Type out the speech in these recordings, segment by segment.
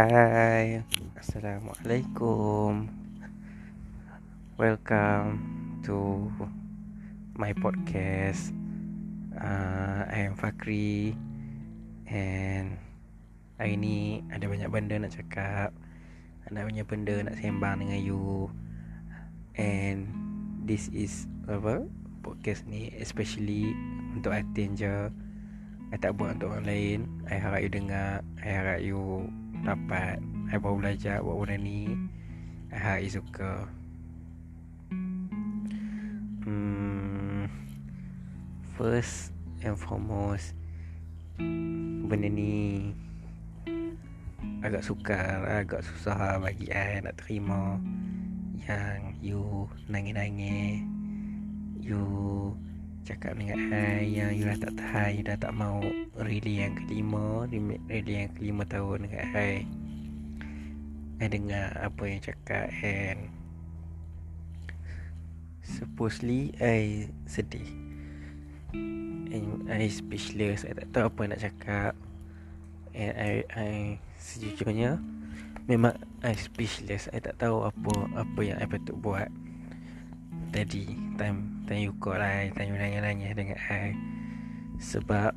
Hai, Assalamualaikum. Welcome to my podcast. Uh, I am Fakri and hari ni ada banyak benda nak cakap. Ada banyak benda nak sembang dengan you. And this is apa? Podcast ni especially untuk Atin je. I tak buat untuk orang lain I harap you dengar I harap you dapat I baru belajar buat benda ni. I you suka. Hmm, First and foremost Benda ni Agak sukar Agak susah bagi I nak terima Yang you nangis-nangis You cakap dengan I yang you dah tak tahan You dah tak mau really yang kelima Really yang kelima tahun dengan I. I dengar apa yang cakap and Supposedly I sedih. And I speechless I tak tahu apa nak cakap. And I, I sejujurnya Memang I speechless. I tak tahu apa apa yang I patut buat Tadi time You call I Time you nanya-nanya dengan I. Sebab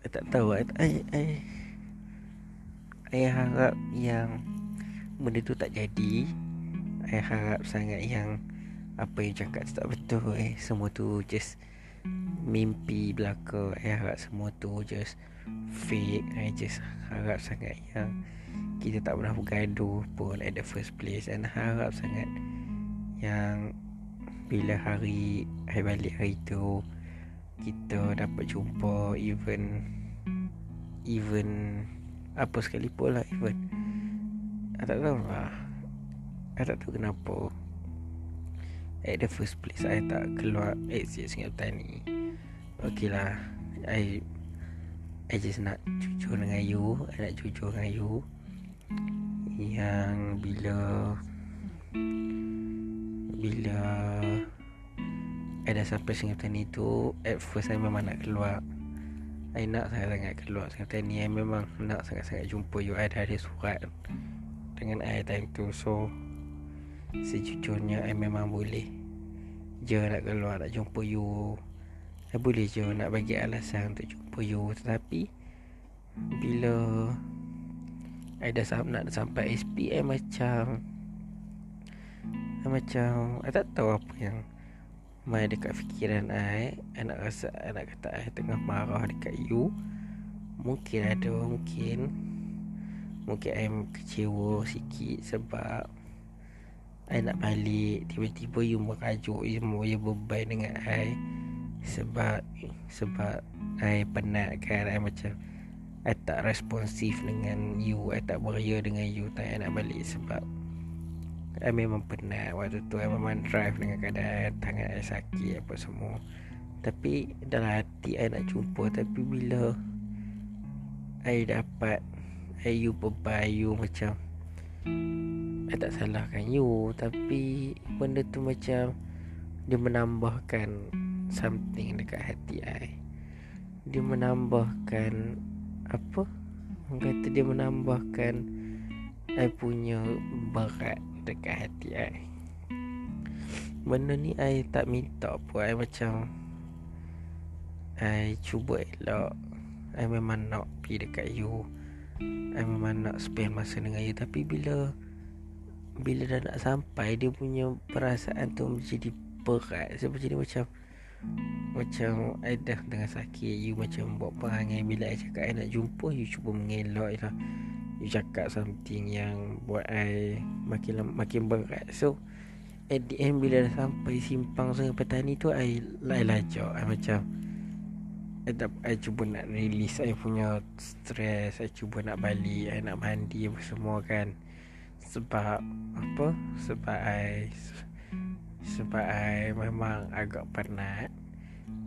I tak tahu I, I, I, I harap yang Benda tu tak jadi. I harap sangat yang Apa yang cakap tu tak betul eh. Semua tu just Mimpi belaka I harap semua tu just Fake. I just harap sangat yang Kita tak pernah bergaduh pun At the first place. And harap sangat Yang bila hari hari balik hari tu kita dapat jumpa even even apa sekalipun lah even. I tak tahu lah. I tak tahu kenapa. At the first place I tak keluar. Exit Sungai Petani Okay lah. I I just nak jujur dengan you. I nak jujur dengan you. Yang bila bila I dah sampai Sungai Petani tu At first I memang nak keluar. I nak sangat-sangat keluar Sungai Petani I memang nak sangat-sangat jumpa you. I dah ada surat Dengan I time tu. So Sejujurnya I memang boleh Je nak keluar Nak jumpa you. I boleh je nak bagi alasan Untuk jumpa you. Tetapi Bila I dah nak sampai SP I macam macam I tak tahu apa yang Main dekat fikiran I. I nak rasa I nak kata I tengah marah dekat you. Mungkin ada Mungkin Mungkin I kecewa sikit Sebab I nak balik. Tiba-tiba you merajuk You you beban dengan I. Sebab Sebab I penat kan. I macam I tak responsif dengan you. I tak beria dengan you. Tak nak balik sebab I memang penat Waktu tu. I memang drive dengan keadaan Tangan I sakit apa semua. Tapi dalam hati I nak jumpa Tapi bila I dapat I you beban you macam I tak salahkan you. Tapi benda tu macam Dia menambahkan Something dekat hati I. Dia menambahkan Apa? Orang kata dia menambahkan I punya berat dekat hati I Benda ni I tak minta pun. I macam I cuba elok. I memang nak pergi dekat you. I memang nak spend masa dengan you. Tapi bila Bila dah nak sampai Dia punya perasaan tu menjadi berat. Sebab jadi macam Macam I dah tengah sakit You macam buat perangai. Bila I cakap I nak jumpa You cuba mengelak You cakap something yang Buat I Makin makin berat. So At the end Bila dah sampai Simpang sungai petani tu I Lai lajak. I macam I, tak, I cuba nak release. I punya Stress I cuba nak balik I nak mandi Apa semua kan. Sebab Apa? Sebab I Sebab I Memang agak penat.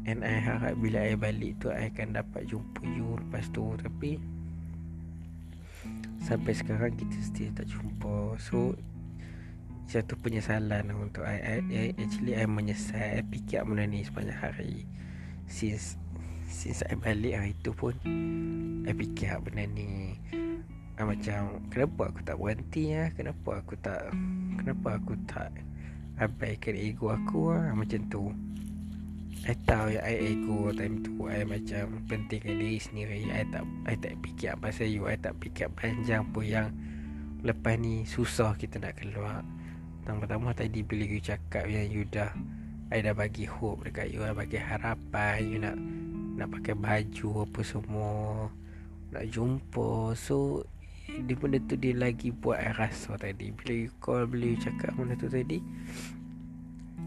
And I harap bila I balik tu I akan dapat jumpa you Lepas tu. Tapi Sampai sekarang kita still tak jumpa. So Satu penyesalan untuk I, I, I Actually I menyesal I fikir benda ni sepanjang hari. Since Since I balik hari tu pun I fikir benda ni. I macam Kenapa aku tak berhenti ya? Kenapa aku tak Kenapa aku tak Abaikan ego aku lah Macam tu I tahu ya I ego time tu I macam Pentingkan diri sendiri. I tak I tak fikir pasal you I tak fikir panjang pun yang Lepas ni Susah kita nak keluar. Pertama-tama tadi Bila you cakap Yang you dah I dah bagi hope dekat you I bagi harapan You nak Nak pakai baju Apa semua Nak jumpa. So dia benda tu dia lagi buat I rasa tadi. Bila you call Bila you cakap benda tu tadi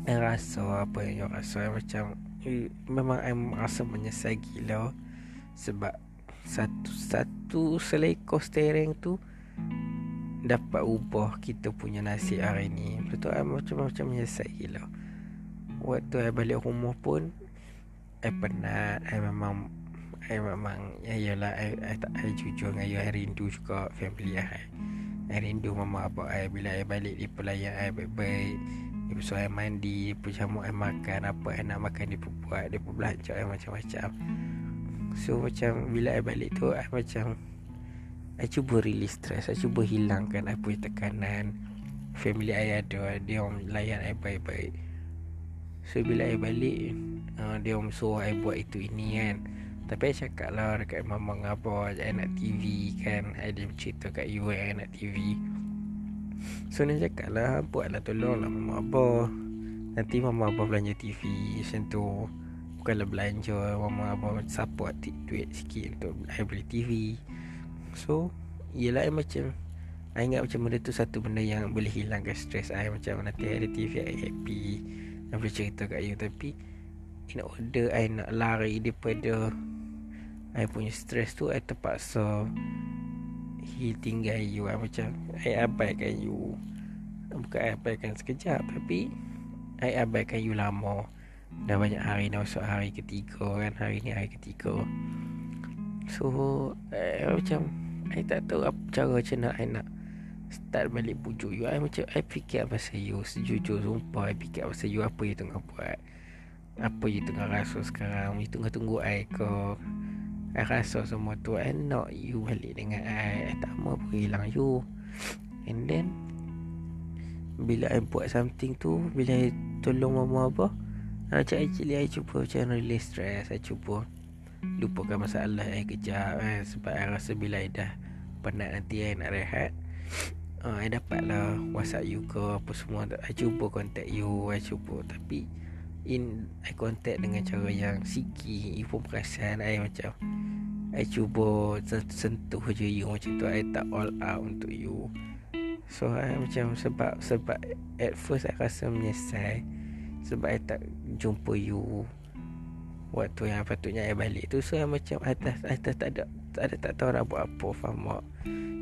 I rasa apa yang you rasa. I macam Memang I rasa menyesal gila Sebab Satu-satu selekor steering tu Dapat ubah kita punya nasib hari ni. Betul I macam-macam menyesal gila Waktu I balik rumah pun I penat. I memang I memang ya yalah I, I tak I jujur dengan you. I rindu juga family I. I rindu mama apa I. Bila I balik di pelayan I baik-baik. Dia pun suruh mandi, dia pun jamu I makan apa I nak makan dia pun buat, dia pun belanja I macam-macam. So macam bila I balik tu I macam I cuba release stress, I cuba hilangkan I punya tekanan. Family I ada, dia orang layan I baik-baik. So bila I balik, uh, dia orang suruh I buat itu ini kan. Tapi saya cakap lah dekat mama dengan abah Saya nak TV kan Saya cerita kat you yang nak TV So dia cakap lah Buatlah tolong lah mama abah. Nanti mama abah belanja TV Macam tu. Bukanlah belanja Mama abah support duit sikit Untuk saya beli TV So Yelah saya macam Saya ingat macam benda tu Satu benda yang boleh hilangkan stres saya Macam nanti ada TV Saya happy. Saya boleh cerita kat you Tapi In order I nak lari daripada I punya stress tu I terpaksa He tinggal you I macam I abaikan you. Bukan I abaikan sekejap. Tapi I abaikan you lama. Dah banyak hari Dah masuk hari ketiga kan. Hari ni hari ketiga. So I macam I tak tahu apa cara macam nak I nak Start balik pujuk you. I macam I fikir pasal you. Sejujur sumpah I fikir pasal you. Apa you tengah buat? Apa you tengah rasa sekarang? You tengah tunggu I ke I rasa semua tu I nak you balik dengan I. I tak mau pun hilang you. And then Bila I buat something tu Bila I tolong mama apa Macam actually I cuba macam release stress. I cuba Lupakan masalah I kejap eh, Sebab I rasa bila I dah Penat nanti I nak rehat uh, I dapat lah WhatsApp you ke Apa semua. I cuba contact you I cuba. Tapi in I contact dengan cara yang siki you pun perasan I macam I cuba sentuh je you macam tu I tak all out untuk you. So I macam sebab sebab at first I rasa menyesal sebab I tak jumpa you waktu yang patutnya I balik tu. So I macam atas atas tak ada tak ada tak tahu nak buat apa faham tak?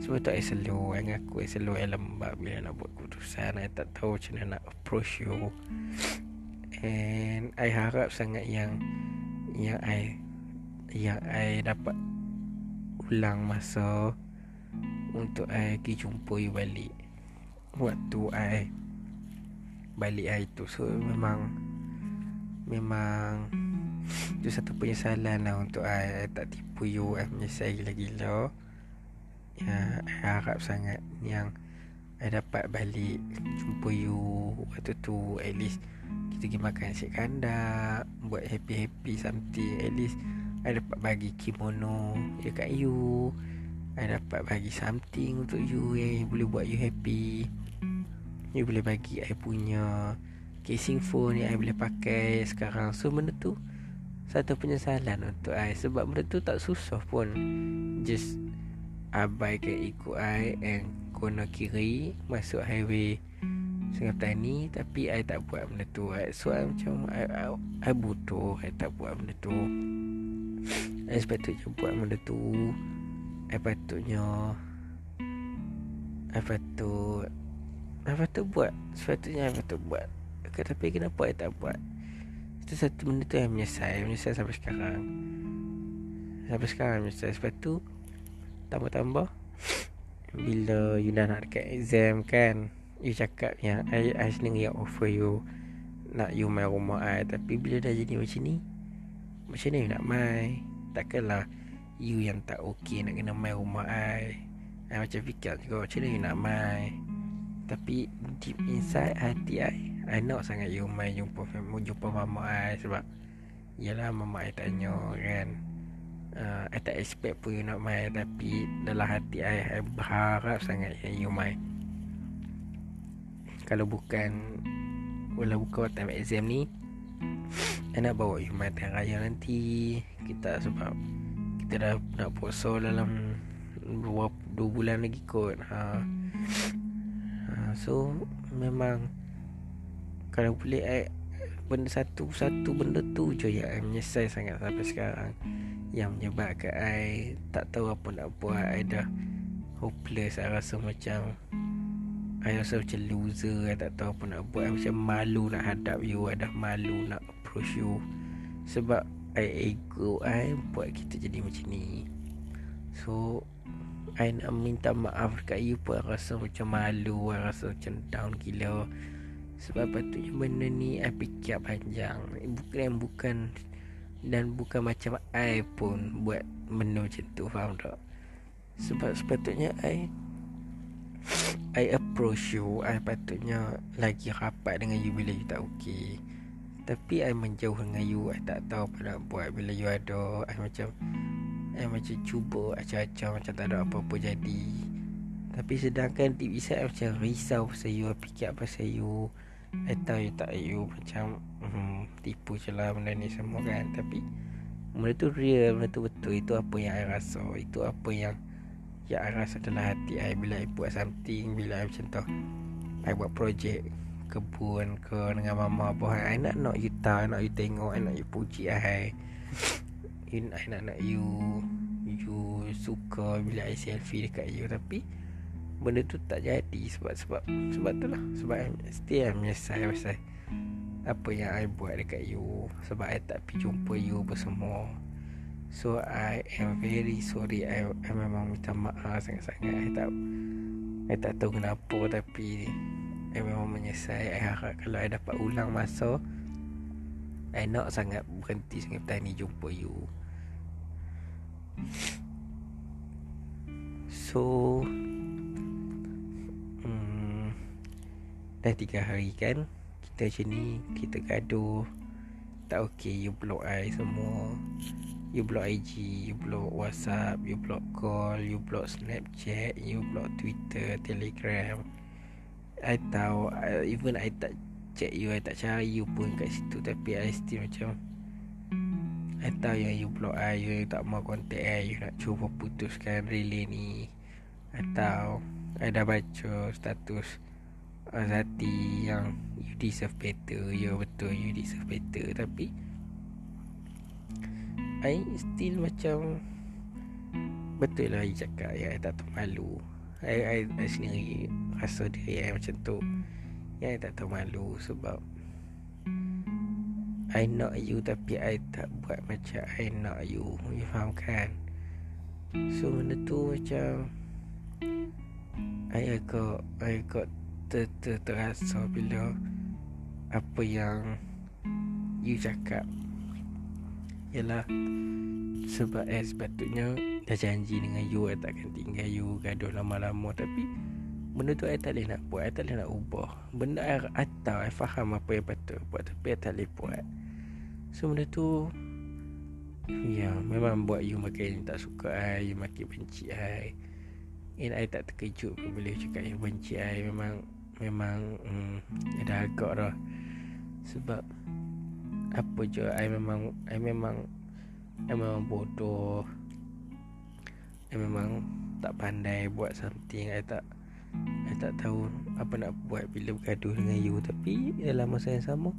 Sebab tu I slow I ngaku I slow I lembab bila nak buat keputusan I tak tahu macam mana nak approach you And I harap sangat yang Yang I Yang I dapat Ulang masa Untuk I pergi jumpa you balik. Waktu I Balik hari tu. So memang Memang Itu satu penyesalan lah Untuk I, I tak tipu you I menyesal gila-gila Ya, I harap sangat Yang I dapat balik Jumpa you Waktu tu At least kita pergi makan nasi kandak Buat happy-happy something At least I dapat bagi kimono Dekat you. I dapat bagi something untuk you Yang boleh buat you happy. You boleh bagi I punya Casing phone yang I boleh pakai sekarang. So benda tu Satu penyesalan untuk I. Sebab benda tu tak susah pun. Just Abaikan ikut I And Kona kiri Masuk highway Sungai Petani Tapi I tak buat benda tu. I, So I macam I, I, I butuh I tak buat benda tu. I sepatutnya buat benda tu. I patutnya I patut I patut buat. Sepatutnya I patut buat. Okay, Tapi kenapa I tak buat? Itu satu benda tu yang menyesal. I menyesal sampai sekarang. Sampai sekarang menyesal. Sebab tu Tambah-tambah Bila you dah nak dekat exam kan You cakap yang I, I senang yang offer you Nak you main rumah I. Tapi bila dah jadi macam ni Macam mana you nak main? Takkanlah You yang tak okay nak kena main rumah I. I macam fikir juga Macam mana you nak mai Tapi Deep inside hati I I nak sangat you mai Jumpa jumpa mama I Sebab Yalah mama I tanya kan uh, I tak expect pun you nak mai Tapi Dalam hati I I berharap sangat You mai Kalau bukan Kalau bukan time exam ni I nak bawa you mai Time raya nanti Kita sebab Kita dah nak puasa dalam dua, dua bulan lagi kot ha. ha. So Memang Kalau boleh I, Benda satu Satu benda tu je Yang menyesal sangat Sampai sekarang Yang menyebabkan I Tak tahu apa nak buat. I dah Hopeless. I rasa macam I rasa macam loser. I tak tahu apa nak buat. I macam malu nak hadap you. I dah malu nak approach you. Sebab I ego. I buat kita jadi macam ni. So I nak minta maaf dekat you pun. I rasa macam malu. I rasa macam down gila. Sebab patutnya benda ni I fikir panjang. Bukan bukan Dan bukan macam I pun Buat benda macam tu Faham tak? Sebab sepatutnya I I approach you I patutnya Lagi rapat dengan you Bila you tak okay Tapi I menjauh dengan you I tak tahu apa nak buat. Bila you ada I macam Eh macam cuba acah-acah macam tak ada apa-apa jadi. Tapi sedangkan deep inside macam risau pasal you Fikir pasal you I you tak you macam hmm, Tipu je lah benda ni semua kan. Tapi Benda tu real, benda tu betul. Itu apa yang I rasa. Itu apa yang Yang I rasa dalam hati I. Bila I buat something Bila I macam tu. I buat projek Kebun ke Dengan mama apa I nak nak you tahu I nak you tengok I nak you puji I. I nak nak you You suka Bila I selfie dekat you. Tapi Benda tu tak jadi Sebab Sebab Sebab tu lah. Sebab I Still I menyesal Pasal Apa yang I buat dekat you. Sebab I tak pergi jumpa you Apa semua. So I am very sorry. I, I memang minta maaf sangat-sangat. I tak I tak tahu kenapa Tapi I memang menyesal. I harap kalau I dapat ulang masa I nak sangat berhenti sangat petani jumpa you. So Dah tiga hari kan Kita macam ni Kita gaduh. Tak okay You block I semua. You block IG You block Whatsapp You block call You block Snapchat You block Twitter Telegram. I tahu Even I tak check you I tak cari you pun kat situ. Tapi I still macam I tahu yang you block I You tak mau contact I You nak cuba putuskan relay ni. I tahu. I dah baca status Azati yang You deserve better Ya betul you deserve better. Tapi I still macam Betul lah you cakap Ya I tak tahu malu. I, I, I sendiri rasa diri I macam tu. Yang I tak tahu malu sebab I nak you tapi I tak buat macam I nak you. You faham kan? So benda tu macam I agak I agak ter, ter, terasa bila Apa yang You cakap. Yalah Sebab I sepatutnya Dah janji dengan you I takkan tinggal you Gaduh lama-lama. Tapi Benda tu I tak boleh nak buat I tak boleh nak ubah. Benda I, tahu I faham apa yang patut buat Tapi I tak boleh buat. So benda tu Ya memang buat you makin tak suka I You makin benci I. And I tak terkejut Bila cakap you benci I. Memang Memang hmm, Dah agak dah. Sebab Apa je I memang I memang I memang bodoh. I memang Tak pandai buat something. I tak I tak tahu Apa nak buat Bila bergaduh dengan you. Tapi Dalam masa yang sama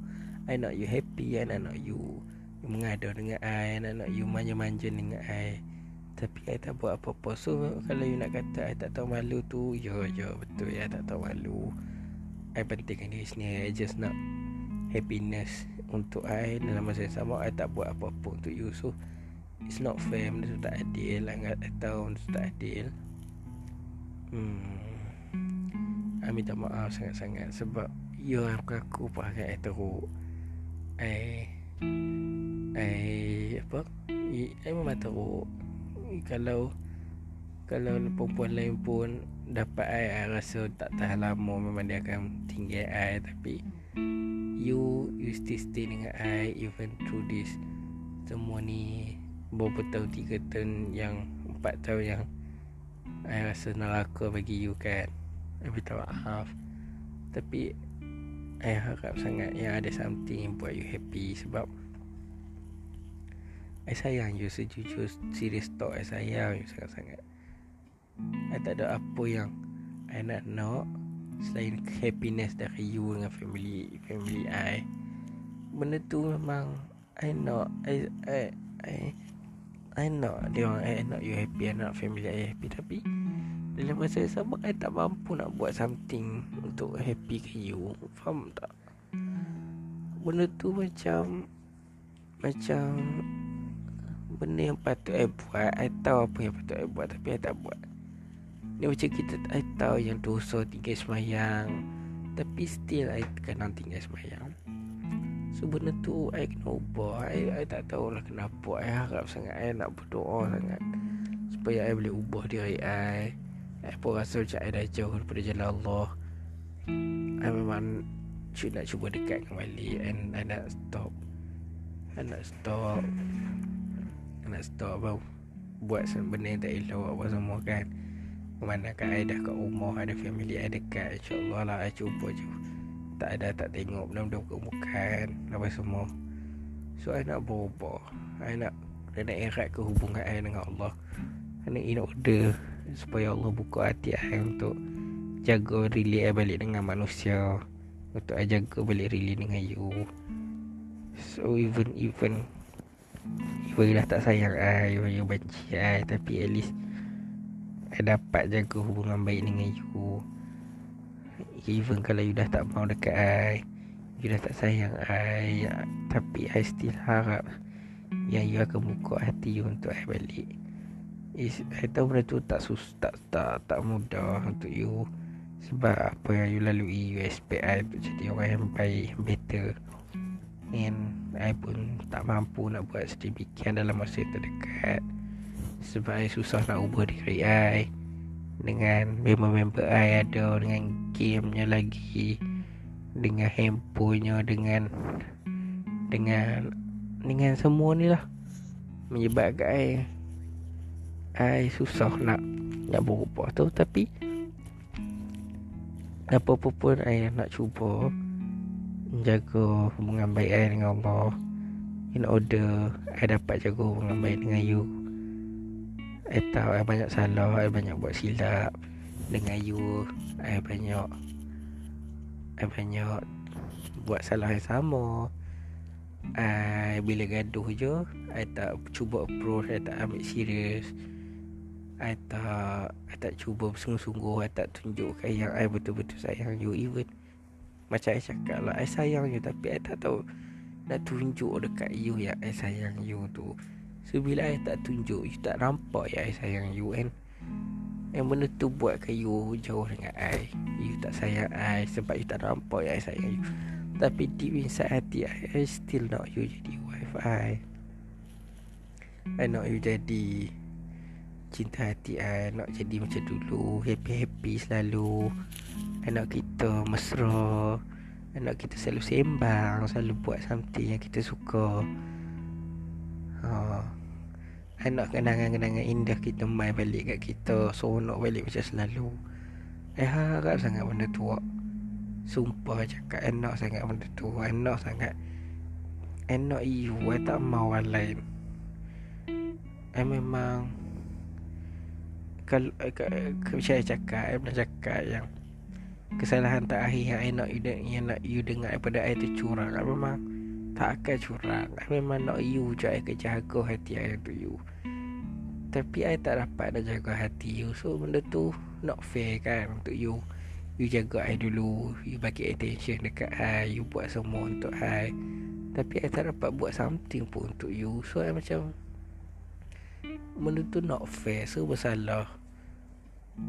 I nak you happy I nak you mengada dengan I I nak nak you manja-manja dengan I Tapi I tak buat apa-apa. So kalau you nak kata I tak tahu malu tu Ya ya betul. Ya tak tahu malu. I pentingkan diri sendiri. I just nak Happiness Untuk I Dalam masa yang sama. I tak buat apa-apa untuk you. So It's not fair. Benda tu tak adil. I tahu benda tu tak adil. Hmm. I minta maaf sangat-sangat Sebab You aku aku pakai I teruk. I I Apa? I memang teruk Kalau Kalau perempuan lain pun Dapat I, I rasa tak tahan lama Memang dia akan tinggal I Tapi You You still stay dengan I Even through this. Semua ni Berapa tahun Tiga tahun Yang Empat tahun yang I rasa neraka bagi you kan? I minta maaf Tapi I harap sangat Yang ada something Yang buat you happy Sebab I sayang you sejujur Serious talk I sayang you sangat-sangat. I tak ada apa yang I nak nak Selain happiness dari you dengan family Family I. Benda tu memang I nak I I I I nak dia orang I nak you happy I nak family I happy. Tapi Dalam masa yang sama I tak mampu nak buat something Untuk happy ke you. Faham tak? Benda tu macam Macam Benda yang patut I buat I tahu apa yang patut I buat Tapi I tak buat. Ni macam kita I tahu yang dosa tinggal semayang Tapi still I kena tinggal semayang. So benda tu I kena ubah. I, I tak tahulah kenapa. I harap sangat I nak berdoa sangat Supaya I boleh ubah diri I. I pun rasa macam I dah jauh daripada jalan Allah. I memang nak cuba dekat kembali And I nak stop. I nak stop nak stop bau. Buat benda yang tak elok Apa semua kan. I dah kat rumah Ada family I dekat InsyaAllah lah I cuba je. Tak ada tak tengok Benda-benda bukan-bukan Apa semua. So I nak berubah. I nak I nak erat ke hubungan I dengan Allah. I nak in order Supaya Allah buka hati I untuk Jaga relate I balik dengan manusia. Untuk I jaga balik relate dengan you. So even Even Even dah tak sayang I Even you benci I Tapi at least I dapat jaga hubungan baik dengan you. Even kalau you dah tak mau dekat I You dah tak sayang I Tapi I still harap Yang you akan buka hati you untuk I balik. Is, I tahu benda tu tak sus tak, tak tak mudah untuk you. Sebab apa yang you lalui You expect I untuk jadi orang yang baik Better And I pun tak mampu nak buat sedemikian dalam masa terdekat sebab I susah nak ubah diri I Dengan member-member I ada Dengan gamenya lagi Dengan handphonenya Dengan Dengan Dengan semua ni lah Menyebabkan I I susah nak Nak berubah tu. Tapi Apa-apa pun I nak cuba Jaga hubungan baik I dengan Allah In order I dapat jaga hubungan baik dengan you. I tahu I banyak salah I banyak buat silap. Dengan you I banyak I banyak Buat salah yang sama. I bila gaduh je I tak cuba approach I tak ambil serius I tak I tak cuba sungguh-sungguh I tak tunjukkan yang I betul-betul sayang you Even Macam I cakap lah I sayang you Tapi I tak tahu Nak tunjuk dekat you Yang I sayang you tu. So bila I tak tunjuk You tak nampak ya I sayang you kan Yang benda tu buatkan you Jauh dengan I. You tak sayang I Sebab you tak nampak ya I sayang you. Tapi deep inside hati I I still nak you jadi wife I. I nak you jadi Cinta hati I Nak jadi macam dulu. Happy-happy selalu. I nak kita mesra. I nak kita selalu sembang Selalu buat something yang kita suka. Haa I nak kenangan-kenangan indah kita main balik kat kita Seronok balik macam selalu. I harap sangat benda tu Sumpah cakap I nak sangat benda tu. I nak sangat. I nak you I tak mahu orang lain. I memang Kalau Macam saya cakap I pernah cakap yang Kesalahan terakhir yang I nak you, yang nak you dengar daripada I tu curang. I memang tak akan curang. I memang nak you je I akan jaga hati I untuk you. Tapi I tak dapat nak jaga hati you. So benda tu Not fair kan untuk you. You jaga I dulu You bagi attention dekat I You buat semua untuk I. Tapi I tak dapat buat something pun untuk you. So I macam Benda tu not fair. So bersalah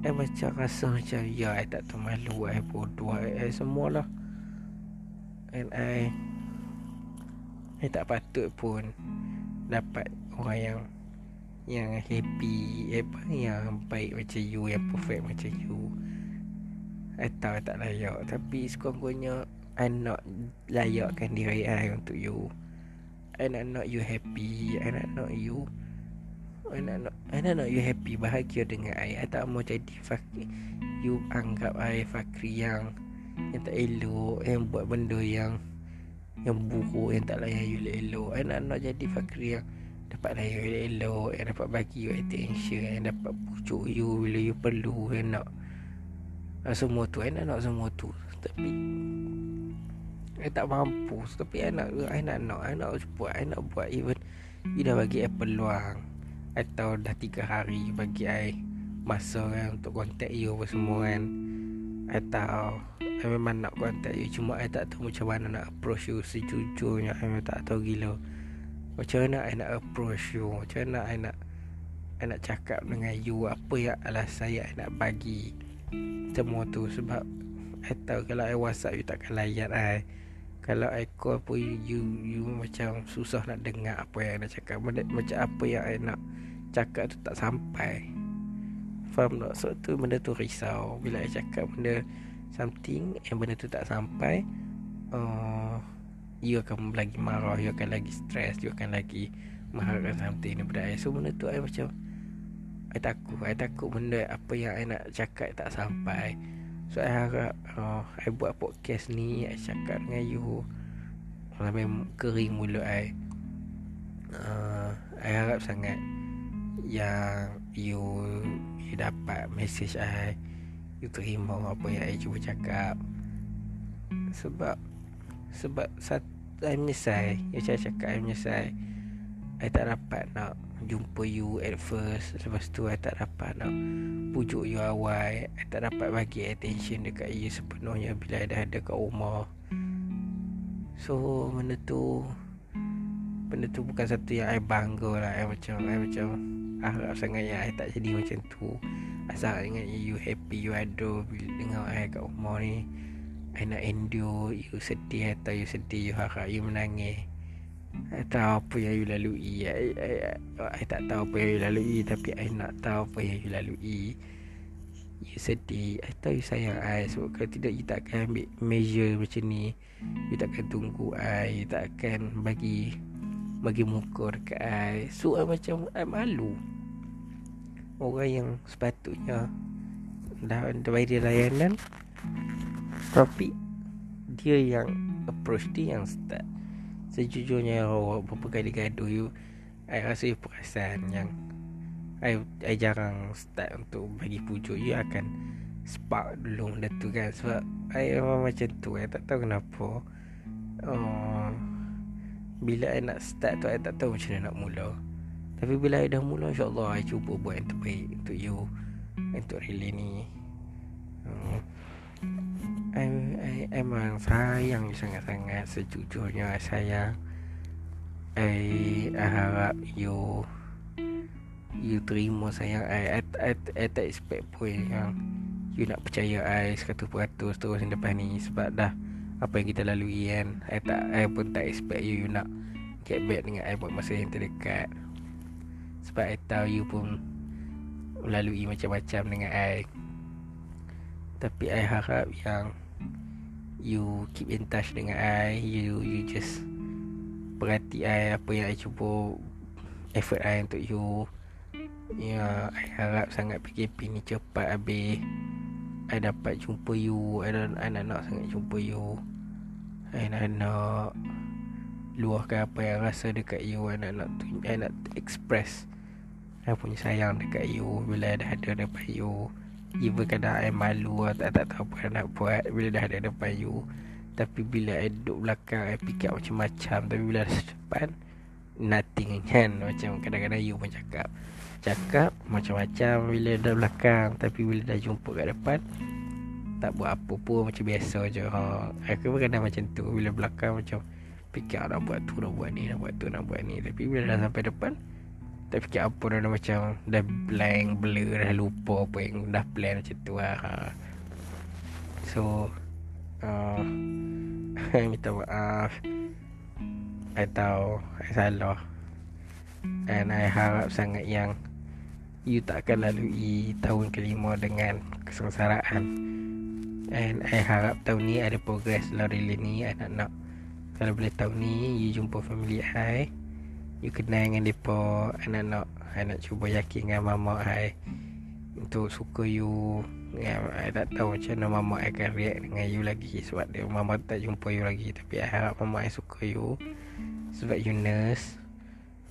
I macam rasa macam Ya I tak termalu I bodoh I, I semualah. And I I tak patut pun Dapat orang yang Yang happy Apa yang baik macam you Yang perfect macam you. I tahu I tak layak Tapi sekurang-kurangnya I nak layakkan diri I untuk you. I nak nak you happy I nak nak you I nak nak I you happy Bahagia dengan I. I tak mau jadi fakir. You anggap I fakir yang Yang tak elok Yang buat benda yang Yang buruk Yang tak layan you elok I nak jadi fakir yang Dapat layan you elok Yang dapat bagi you attention Yang dapat pujuk you Bila you perlu Yang nak Semua tu. I nak semua tu. Tapi I tak mampu. Tapi I nak I nak nak I nak buat I nak buat even You dah bagi I peluang Atau dah tiga hari Bagi I Masa kan Untuk contact you apa semua kan. I tahu I memang nak contact you Cuma I tak tahu macam mana nak approach you Sejujurnya I memang tak tahu gila. Macam mana I nak approach you? Macam mana I nak I nak cakap dengan you? Apa yang alasan saya I nak bagi Semua tu? Sebab I tahu kalau I whatsapp you takkan layan I kalau I call pun you, you, you macam susah nak dengar apa yang nak cakap. Macam, macam apa yang I nak cakap tu tak sampai. Faham tak? So tu benda tu risau. Bila I cakap benda something Yang benda tu tak sampai uh, You akan lagi marah You akan lagi stress You akan lagi mengharapkan something daripada I. So benda tu I macam I takut. I takut benda apa yang I nak cakap tak sampai So I harap uh, I buat podcast ni I cakap dengan you Sampai kering mulut I. Uh, I harap sangat Yang you You dapat message I You terima apa yang I cuba cakap. Sebab Sebab sat, I menyesal Yang saya cakap I menyesal I tak dapat nak jumpa you at first Lepas tu I tak dapat nak pujuk you awal. I tak dapat bagi attention dekat you sepenuhnya Bila I dah ada kat rumah. So benda tu Benda tu bukan satu yang I bangga lah. I macam I macam harap sangat yang I tak jadi macam tu. Asal ingat you happy you ada Bila dengar I kat rumah ni. I nak endure You sedih atau you sedih You harap you menangis I tahu apa yang you lalui. I, I, I, I tak tahu apa yang you lalui Tapi I nak tahu apa yang you lalui. You sedih. I tahu you sayang I. Sebab kalau tidak You tak akan ambil measure macam ni. You tak akan tunggu I. You tak akan bagi Bagi muka dekat I. So I macam I malu. Orang yang sepatutnya Dah, bagi dia layanan Tapi Dia yang Approach dia yang start Sejujurnya oh, Berapa kali gaduh you I rasa you perasan yang I, I jarang start untuk bagi pujuk. You akan spark dulu benda tu kan. Sebab I memang macam tu I tak tahu kenapa. Uh, Bila I nak start tu I tak tahu macam mana nak mula. Tapi bila I dah mula InsyaAllah I cuba buat yang terbaik untuk you Untuk relay ni emang sayang sangat-sangat sejujurnya saya I, I harap you you terima sayang I, I, I, I, tak expect pun yang you nak percaya I 100% terus depan ni. Sebab dah apa yang kita lalui kan I, tak, I pun tak expect you, you nak get back dengan I buat masa yang terdekat. Sebab I tahu you pun melalui macam-macam dengan I tapi I harap yang You keep in touch dengan I You you just Perhati I Apa yang I cuba Effort I untuk you. Ya I harap sangat PKP ni cepat habis. I dapat jumpa you I, I nak nak sangat jumpa you. I nak nak Luahkan apa yang rasa dekat you I nak nak, I nak express. I punya sayang dekat you Bila I dah ada dekat you Even kadang I malu lah tak, tak tahu apa nak buat. Bila dah ada depan you Tapi bila I duduk belakang I fikir macam-macam. Tapi bila dah depan Nothing kan. Macam kadang-kadang you pun cakap. Cakap macam-macam Bila dah belakang. Tapi bila dah jumpa kat depan Tak buat apa pun Macam biasa je. Ha. Aku pun kadang macam tu. Bila belakang macam Fikir nak buat tu Nak buat ni Nak buat tu Nak buat ni. Tapi bila dah sampai depan tak fikir apa dah, dah macam Dah blank Blur Dah lupa apa yang Dah plan macam tu lah. Ha. So uh, Minta maaf. I tahu I salah. And I harap sangat yang You tak akan lalui tahun kelima dengan kesengsaraan. And I harap tahun ni ada progress rela ni. I nak nak Kalau boleh tahun ni You jumpa family I You kenal dengan mereka I nak I nak cuba yakin dengan mama I. Untuk suka you ya, I tak tahu macam mana mama I akan react dengan you lagi. Sebab dia mama tak jumpa you lagi. Tapi I harap mama I suka you. Sebab you nurse.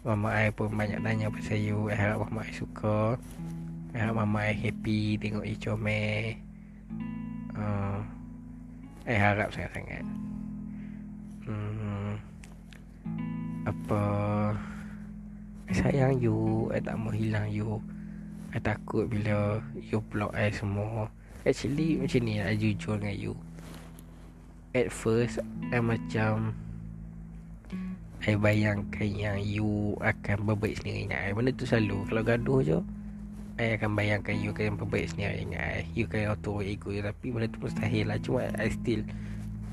Mama I pun banyak tanya pasal you. I harap mama I suka. I harap mama I happy Tengok you comel. Uh, I harap sangat-sangat Apa? I sayang you. I tak mau hilang you. I takut bila You block I semua. Actually macam ni I jujur dengan you. At first I macam I bayangkan yang you akan berbaik sendiri dengan I. Benda tu selalu. Kalau gaduh je I akan bayangkan you akan berbaik sendiri dengan I. You akan auto ego Tapi benda tu mustahil lah. Cuma I still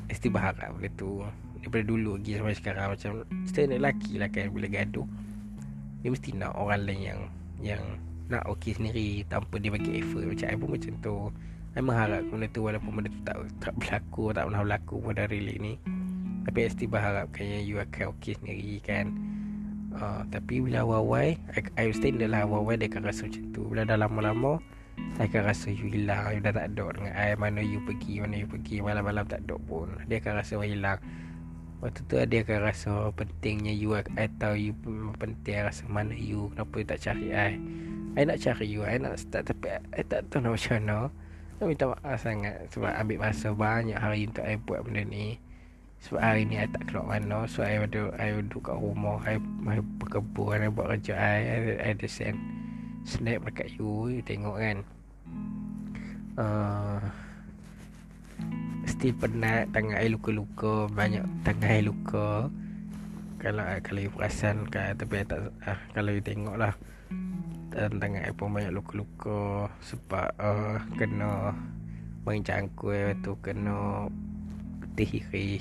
I still berharap benda tu Daripada dulu lagi sampai sekarang Macam Kita nak lelaki lah kan Bila gaduh Dia mesti nak orang lain yang Yang Nak okey sendiri Tanpa dia bagi effort. Macam I pun macam tu. I mengharap benda tu Walaupun benda tu tak, tak berlaku Tak pernah berlaku pada relate ni. Tapi I still berharapkan yang you akan okey sendiri kan. Uh, Tapi bila awal-awal I, I standard lah awal-awal dia akan rasa macam tu. Bila dah lama-lama I akan rasa you hilang. You dah tak ada dengan I. Mana you pergi Mana you pergi. Malam-malam tak ada pun. Dia akan rasa hilang Waktu tu dia akan rasa pentingnya you I tahu you penting rasa mana you Kenapa you tak cari I? I nak cari you I nak start Tapi I tak tahu nak macam mana. I minta maaf sangat Sebab ambil masa banyak hari untuk I buat benda ni. Sebab hari ni I tak keluar mana So I ada I duduk kat rumah I, I berkebun I buat kerja I I, I ada send Snap dekat you You tengok kan. Uh, Still penat Tangan I luka-luka Banyak tangan I luka. Kalau kalau you perasan kan Tapi tak uh, Kalau you tengok lah tangan I pun banyak luka-luka Sebab uh, Kena Main cangkul tu Kena tihri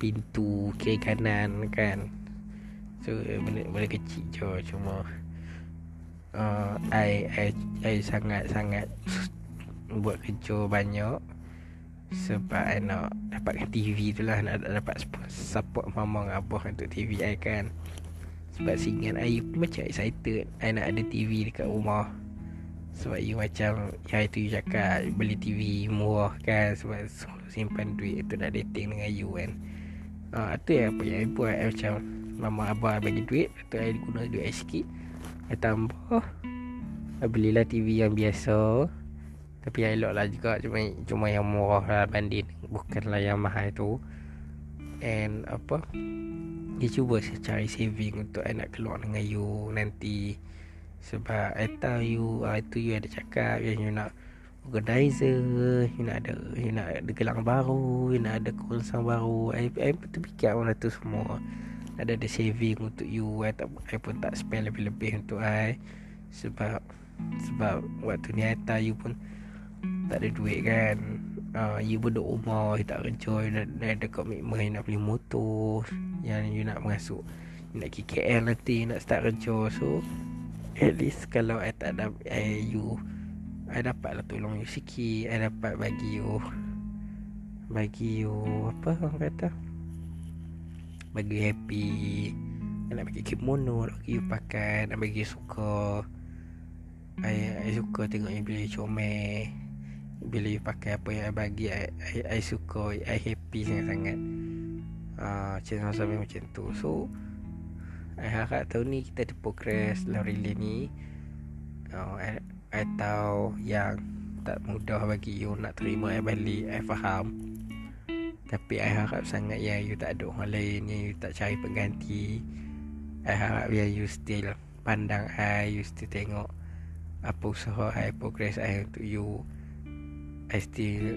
pintu kiri kanan kan. So benda, benda kecil je cuma uh, I, I, I sangat sangat buat kerja banyak sebab I nak dapatkan TV tu lah Nak dapat support mama dan abah untuk TV I kan. Sebab singan I macam excited I nak ada TV dekat rumah. Sebab you macam Ya itu you cakap Beli TV murah kan. Sebab simpan duit tu nak dating dengan you kan. Ah, tu yang apa yang I buat. I macam Mama abah bagi duit Tu I guna duit I sikit. I tambah. I belilah TV yang biasa Tapi I elok lah juga Cuma, cuma yang murah lah banding. Bukanlah yang mahal tu. And apa? Dia cuba cari saving Untuk I nak keluar dengan you Nanti. Sebab I tahu you uh, Itu you ada cakap Yang you nak organizer you nak ada you nak ada gelang baru you nak ada konsang baru. I, I betul fikir orang tu semua ada ada saving untuk you. I, tak, I pun tak spend lebih-lebih untuk I. Sebab sebab waktu ni I tahu you pun tak ada duit kan. Uh, you duduk rumah you tak kerja you nak, nak ada komitmen you nak beli motor yang you nak masuk you nak pergi KL nanti you nak start kerja. So at least kalau I tak ada I, you I dapat lah tolong you sikit I dapat bagi you Bagi you Apa orang kata? Bagi happy. I nak bagi kimono Nak bagi you pakai Nak bagi you suka. I, I suka tengok you bila you comel Bila you pakai apa yang I bagi I, I, I suka I happy sangat-sangat. Uh, Macam sampai macam tu. So I harap tahun ni kita ada progress dalam relay ni. Uh, I, atau yang tak mudah bagi you nak terima I balik I faham. Tapi I harap sangat yang you tak ada orang lain Yang you tak cari pengganti. I harap yang you still pandang I You still tengok apa usaha I progress I untuk you I still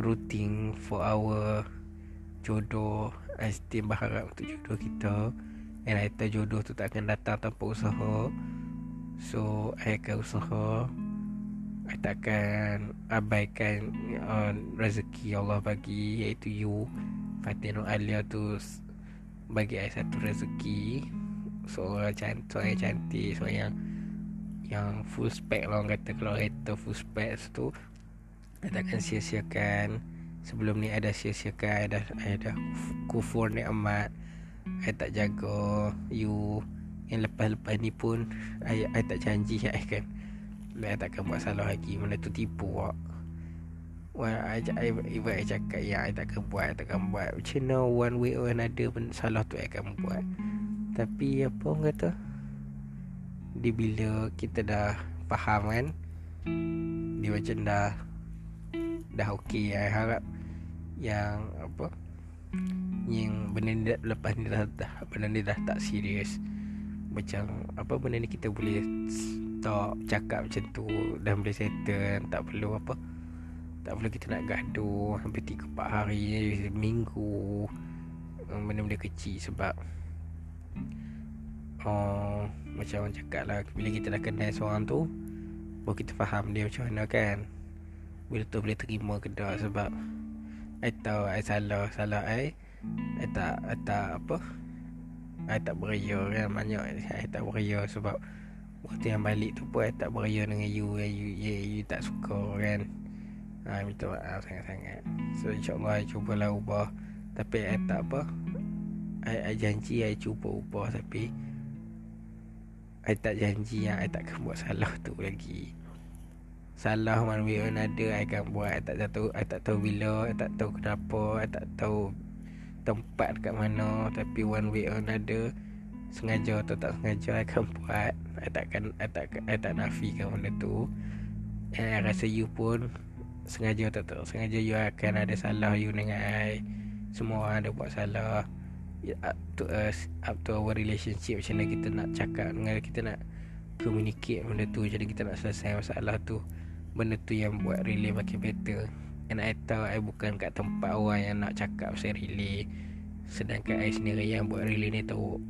rooting for our jodoh. I still berharap untuk jodoh kita. And I tahu jodoh tu tak akan datang tanpa usaha. So I akan usaha. I takkan abaikan uh, rezeki Allah bagi Iaitu you. Fatino Alia tu Bagi I satu rezeki. Seorang cantik, seorang yang cantik, seorang yang yang full spec lah orang kata. Kalau hater full spec tu takkan sia-siakan. Sebelum ni ada sia-siakan. Ada ada kufur ni amat I tak jaga you. Yang lepas-lepas ni pun I, I tak janji I kan. I takkan buat salah lagi. Mana tu tipu wak. Well, I, I, I, I cakap ya I takkan buat I takkan buat. Macam mana one way or another pun Salah tu I akan buat. Tapi apa orang kata? Dia bila kita dah Faham kan Dia macam dah Dah okey I harap Yang apa Yang benda ni dah, lepas ni dah, dah Benda ni dah tak serius. Macam Apa benda ni kita boleh Stop Cakap macam tu Dah boleh settle Tak perlu apa. Tak perlu kita nak gaduh Hampir 3-4 hari Minggu Benda-benda kecil sebab oh, Macam orang cakap lah Bila kita dah kenal seorang tu Baru kita faham dia macam mana kan Bila tu boleh terima ke tak Sebab I tahu I salah Salah I I tak I tak apa. I tak beria kan Banyak I tak beria sebab Waktu yang balik tu pun I tak beria dengan you You, you, you tak suka kan. Ha, minta maaf sangat-sangat. So insyaAllah I cubalah ubah. Tapi I tak apa. I, I janji I cuba ubah Tapi I tak janji yang I takkan buat salah tu lagi Salah one way or another I akan buat. I tak tahu I tak tahu bila I tak tahu kenapa I tak tahu Tempat dekat mana. Tapi one way or another Sengaja atau tak sengaja I akan buat. I takkan I tak, I tak nafikan benda tu. And I rasa you pun sengaja atau tak sengaja you akan ada salah you dengan I. Semua orang ada buat salah. Up to us up to our relationship macam mana kita nak cakap dengan kita nak communicate benda tu jadi kita nak selesai masalah tu benda tu yang buat relay makin better. And I tahu I bukan kat tempat orang yang nak cakap pasal relay sedangkan I sendiri yang buat relay ni tahu.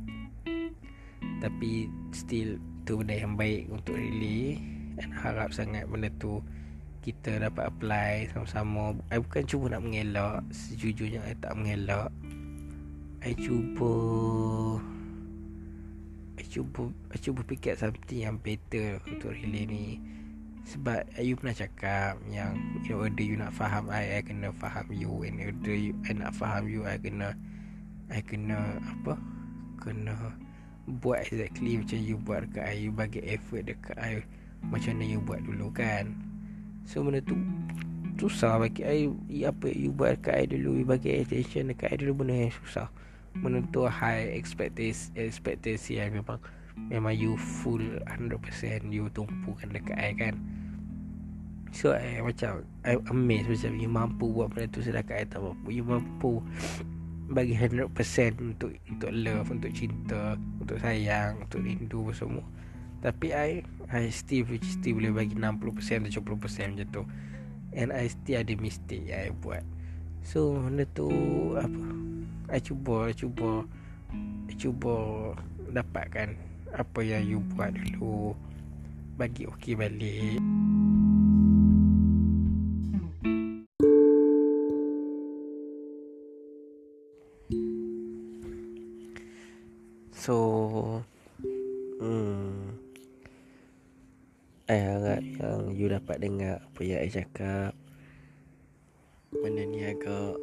Tapi still tu benda yang baik untuk relay and harap sangat benda tu kita dapat apply sama-sama. I bukan cuba nak mengelak Sejujurnya I tak mengelak. I cuba I cuba I cuba fikir something yang better Untuk relay ni Sebab you pernah cakap Yang In order you nak faham I I kena faham you. In order you, I nak faham you I kena I kena Apa? Kena Buat exactly macam you buat dekat I. You bagi effort dekat I Macam mana you buat dulu kan. So benda tu Susah bagi I. Apa you buat dekat I dulu You bagi attention dekat I dulu Benda yang susah. Benda tu high expectation Expectation I memang Memang you full 100% You tumpukan dekat I kan. So I macam I amazed macam You mampu buat benda tu Sedangkan I tak mampu You mampu Bagi 100% Untuk untuk love Untuk cinta Untuk sayang Untuk rindu Semua. Tapi I I still still boleh bagi 60% atau 70% macam tu. And I still ada mistake yang I buat. So benda tu Apa? I cuba I cuba I cuba Dapatkan Apa yang you buat dulu? Bagi okey balik. So Hmm. I harap yang you dapat dengar apa yang I cakap. Benda ni agak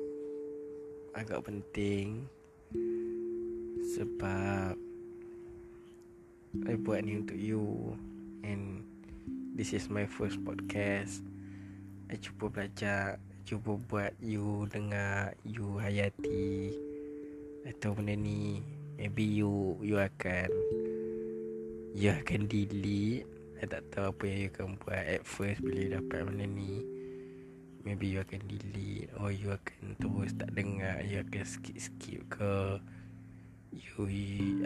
Agak penting. Sebab I buat ni untuk you. And This is my first podcast. I cuba belajar Cuba buat you dengar You hayati. Atau benda ni Maybe you You akan You akan delete. Saya tak tahu apa yang you akan buat at first bila you dapat benda ni. Maybe you akan delete Or you akan terus tak dengar You akan skip-skip ke You,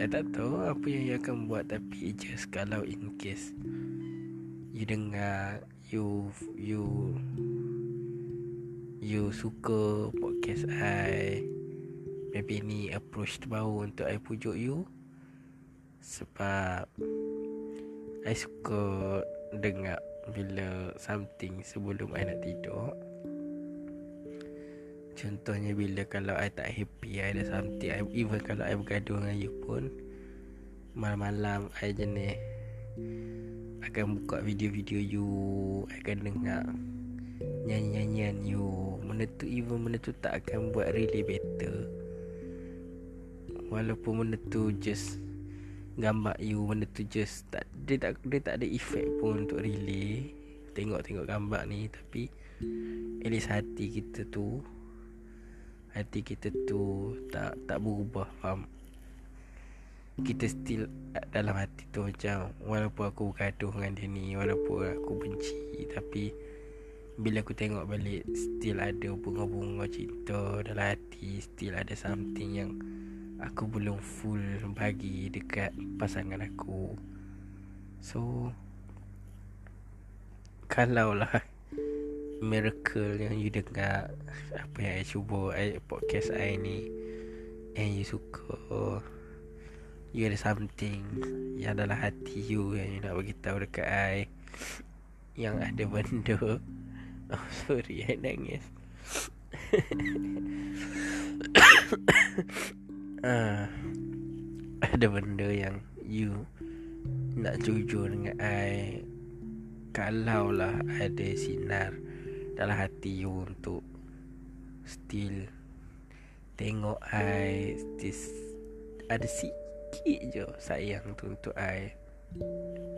I tak tahu apa yang you akan buat Tapi just kalau in case You dengar You You You suka podcast I Maybe ni approach terbaru untuk I pujuk you. Sebab I suka dengar bila something sebelum I nak tidur Contohnya bila kalau I tak happy I ada something I, Even kalau I bergaduh dengan you pun Malam-malam I jenis Akan buka video-video you Akan dengar Nyanyi-nyanyian you. Benda tu even benda tu tak akan buat really better. Walaupun benda tu just Gambar you Benda tu just tak, dia, tak, dia tak ada efek pun untuk relay. Tengok-tengok gambar ni Tapi At least hati kita tu Hati kita tu Tak tak berubah Faham? Kita still dalam hati tu macam walaupun aku bergaduh dengan dia ni walaupun aku benci tapi bila aku tengok balik still ada bunga-bunga cinta dalam hati still ada something yang aku belum full bagi dekat pasangan aku. So kalau lah miracle yang you dengar apa yang saya cuba podcast saya ni and you suka You ada something Yang dalam hati you Yang you nak beritahu dekat I Yang ada benda. Oh sorry I nangis. Uh, Ada benda yang You Nak jujur dengan I. Kalau lah ada sinar Dalam hati you untuk Still Tengok I Still Ada sikit je sayang tu untuk I.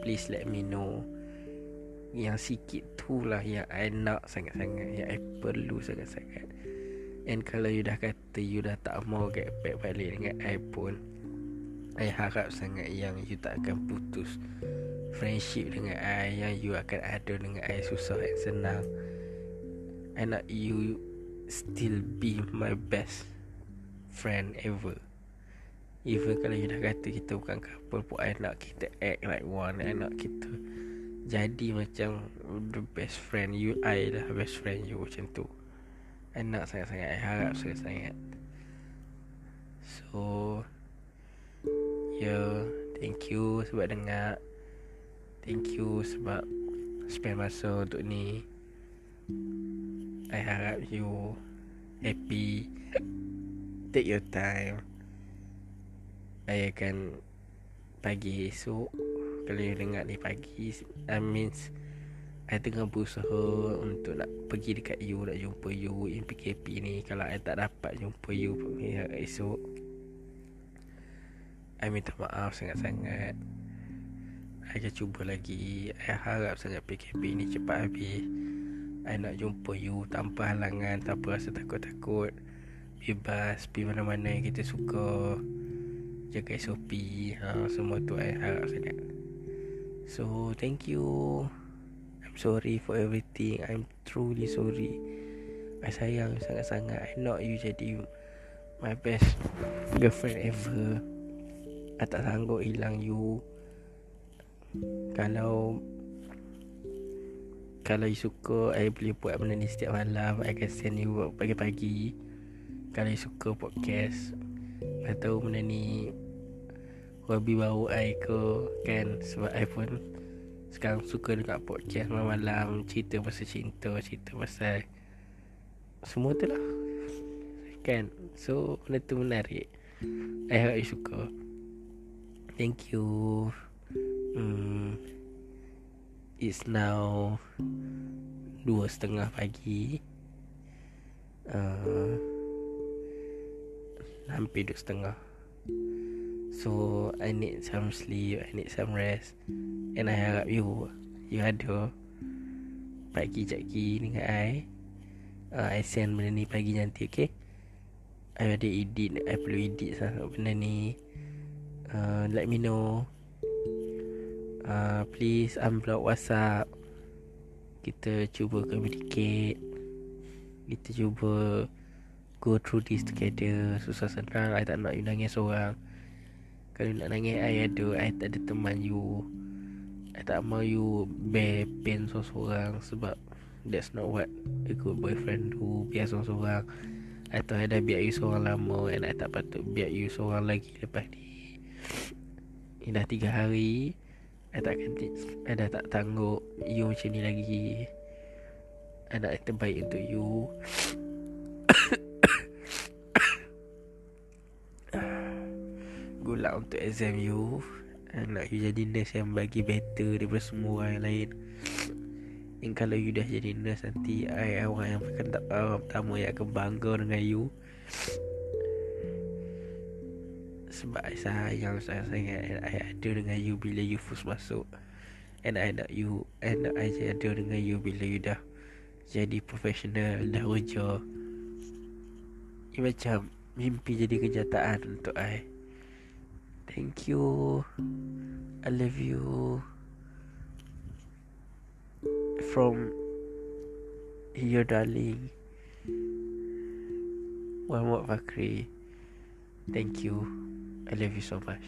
Please let me know. Yang sikit tu lah yang I nak sangat-sangat Yang I perlu sangat-sangat. And kalau you dah kata you dah tak mau get back balik dengan I pun I harap sangat yang you tak akan putus Friendship dengan I Yang you akan ada dengan I susah dan senang I nak you still be my best friend ever. Even kalau you dah kata kita bukan couple pun I nak kita act like one I nak kita jadi macam the best friend. You I lah best friend you macam tu. I nak sangat-sangat I harap sangat-sangat. So Yeah Thank you sebab dengar. Thank you sebab Spend masa untuk ni I harap you Happy. Take your time. Saya akan pagi esok. Kalau you dengar ni pagi I means I tengah berusaha untuk nak pergi dekat you Nak jumpa you in PKP ni. Kalau I tak dapat jumpa you esok I minta maaf sangat-sangat. I akan cuba lagi. I harap sangat PKP ni cepat habis I nak jumpa you tanpa halangan Tanpa rasa takut-takut. Bebas pergi mana-mana yang kita suka jaga SOP ha, Semua tu I harap sangat. So thank you. I'm sorry for everything. I'm truly sorry. I sayang sangat-sangat. I nak you jadi My best girlfriend ever. I tak sanggup hilang you. Kalau Kalau you suka I boleh buat benda ni setiap malam. I akan send you pagi-pagi. Kalau you suka podcast tak tahu benda ni Hobi baru I ke Kan? Sebab I pun Sekarang suka dengar podcast Malam-malam Cerita pasal cinta Cerita pasal Semua tu lah. Kan? So benda tu menarik. I harap you suka. Thank you. Hmm. It's now Dua setengah pagi. Uh, hampir dua setengah. So I need some sleep I need some rest. And I harap you You ada Pagi lagi dengan I. Uh, I send benda ni pagi nanti okay? I ada edit I perlu edit lah benda ni. Uh, Let me know uh, Please unblock whatsapp. Kita cuba communicate. Kita cuba go through this together. Susah senang I tak nak you nangis seorang Kalau nak nangis I ada I tak ada teman you. I tak mau you bear pain seorang Sebab That's not what A good boyfriend do. Biar seorang-seorang. I tahu I dah biar you seorang lama And I tak patut biar you seorang lagi Lepas ni. Ini dah tiga hari I tak akan I dah tak tangguh. You macam ni lagi. I nak yang terbaik untuk you. Good luck untuk exam you. I nak you jadi nurse yang bagi better daripada semua orang yang lain. And kalau you dah jadi nurse nanti I orang yang akan tak orang pertama yang akan bangga dengan you Sebab I sayang sangat sangat And I ada dengan you bila you first masuk. And I nak you And I ada dengan you bila you dah Jadi profesional Dah kerja. Ini macam Mimpi jadi kenyataan untuk I. Thank you. I love you. From your darling. Muhammad Fakri. Thank you. Levi Soares.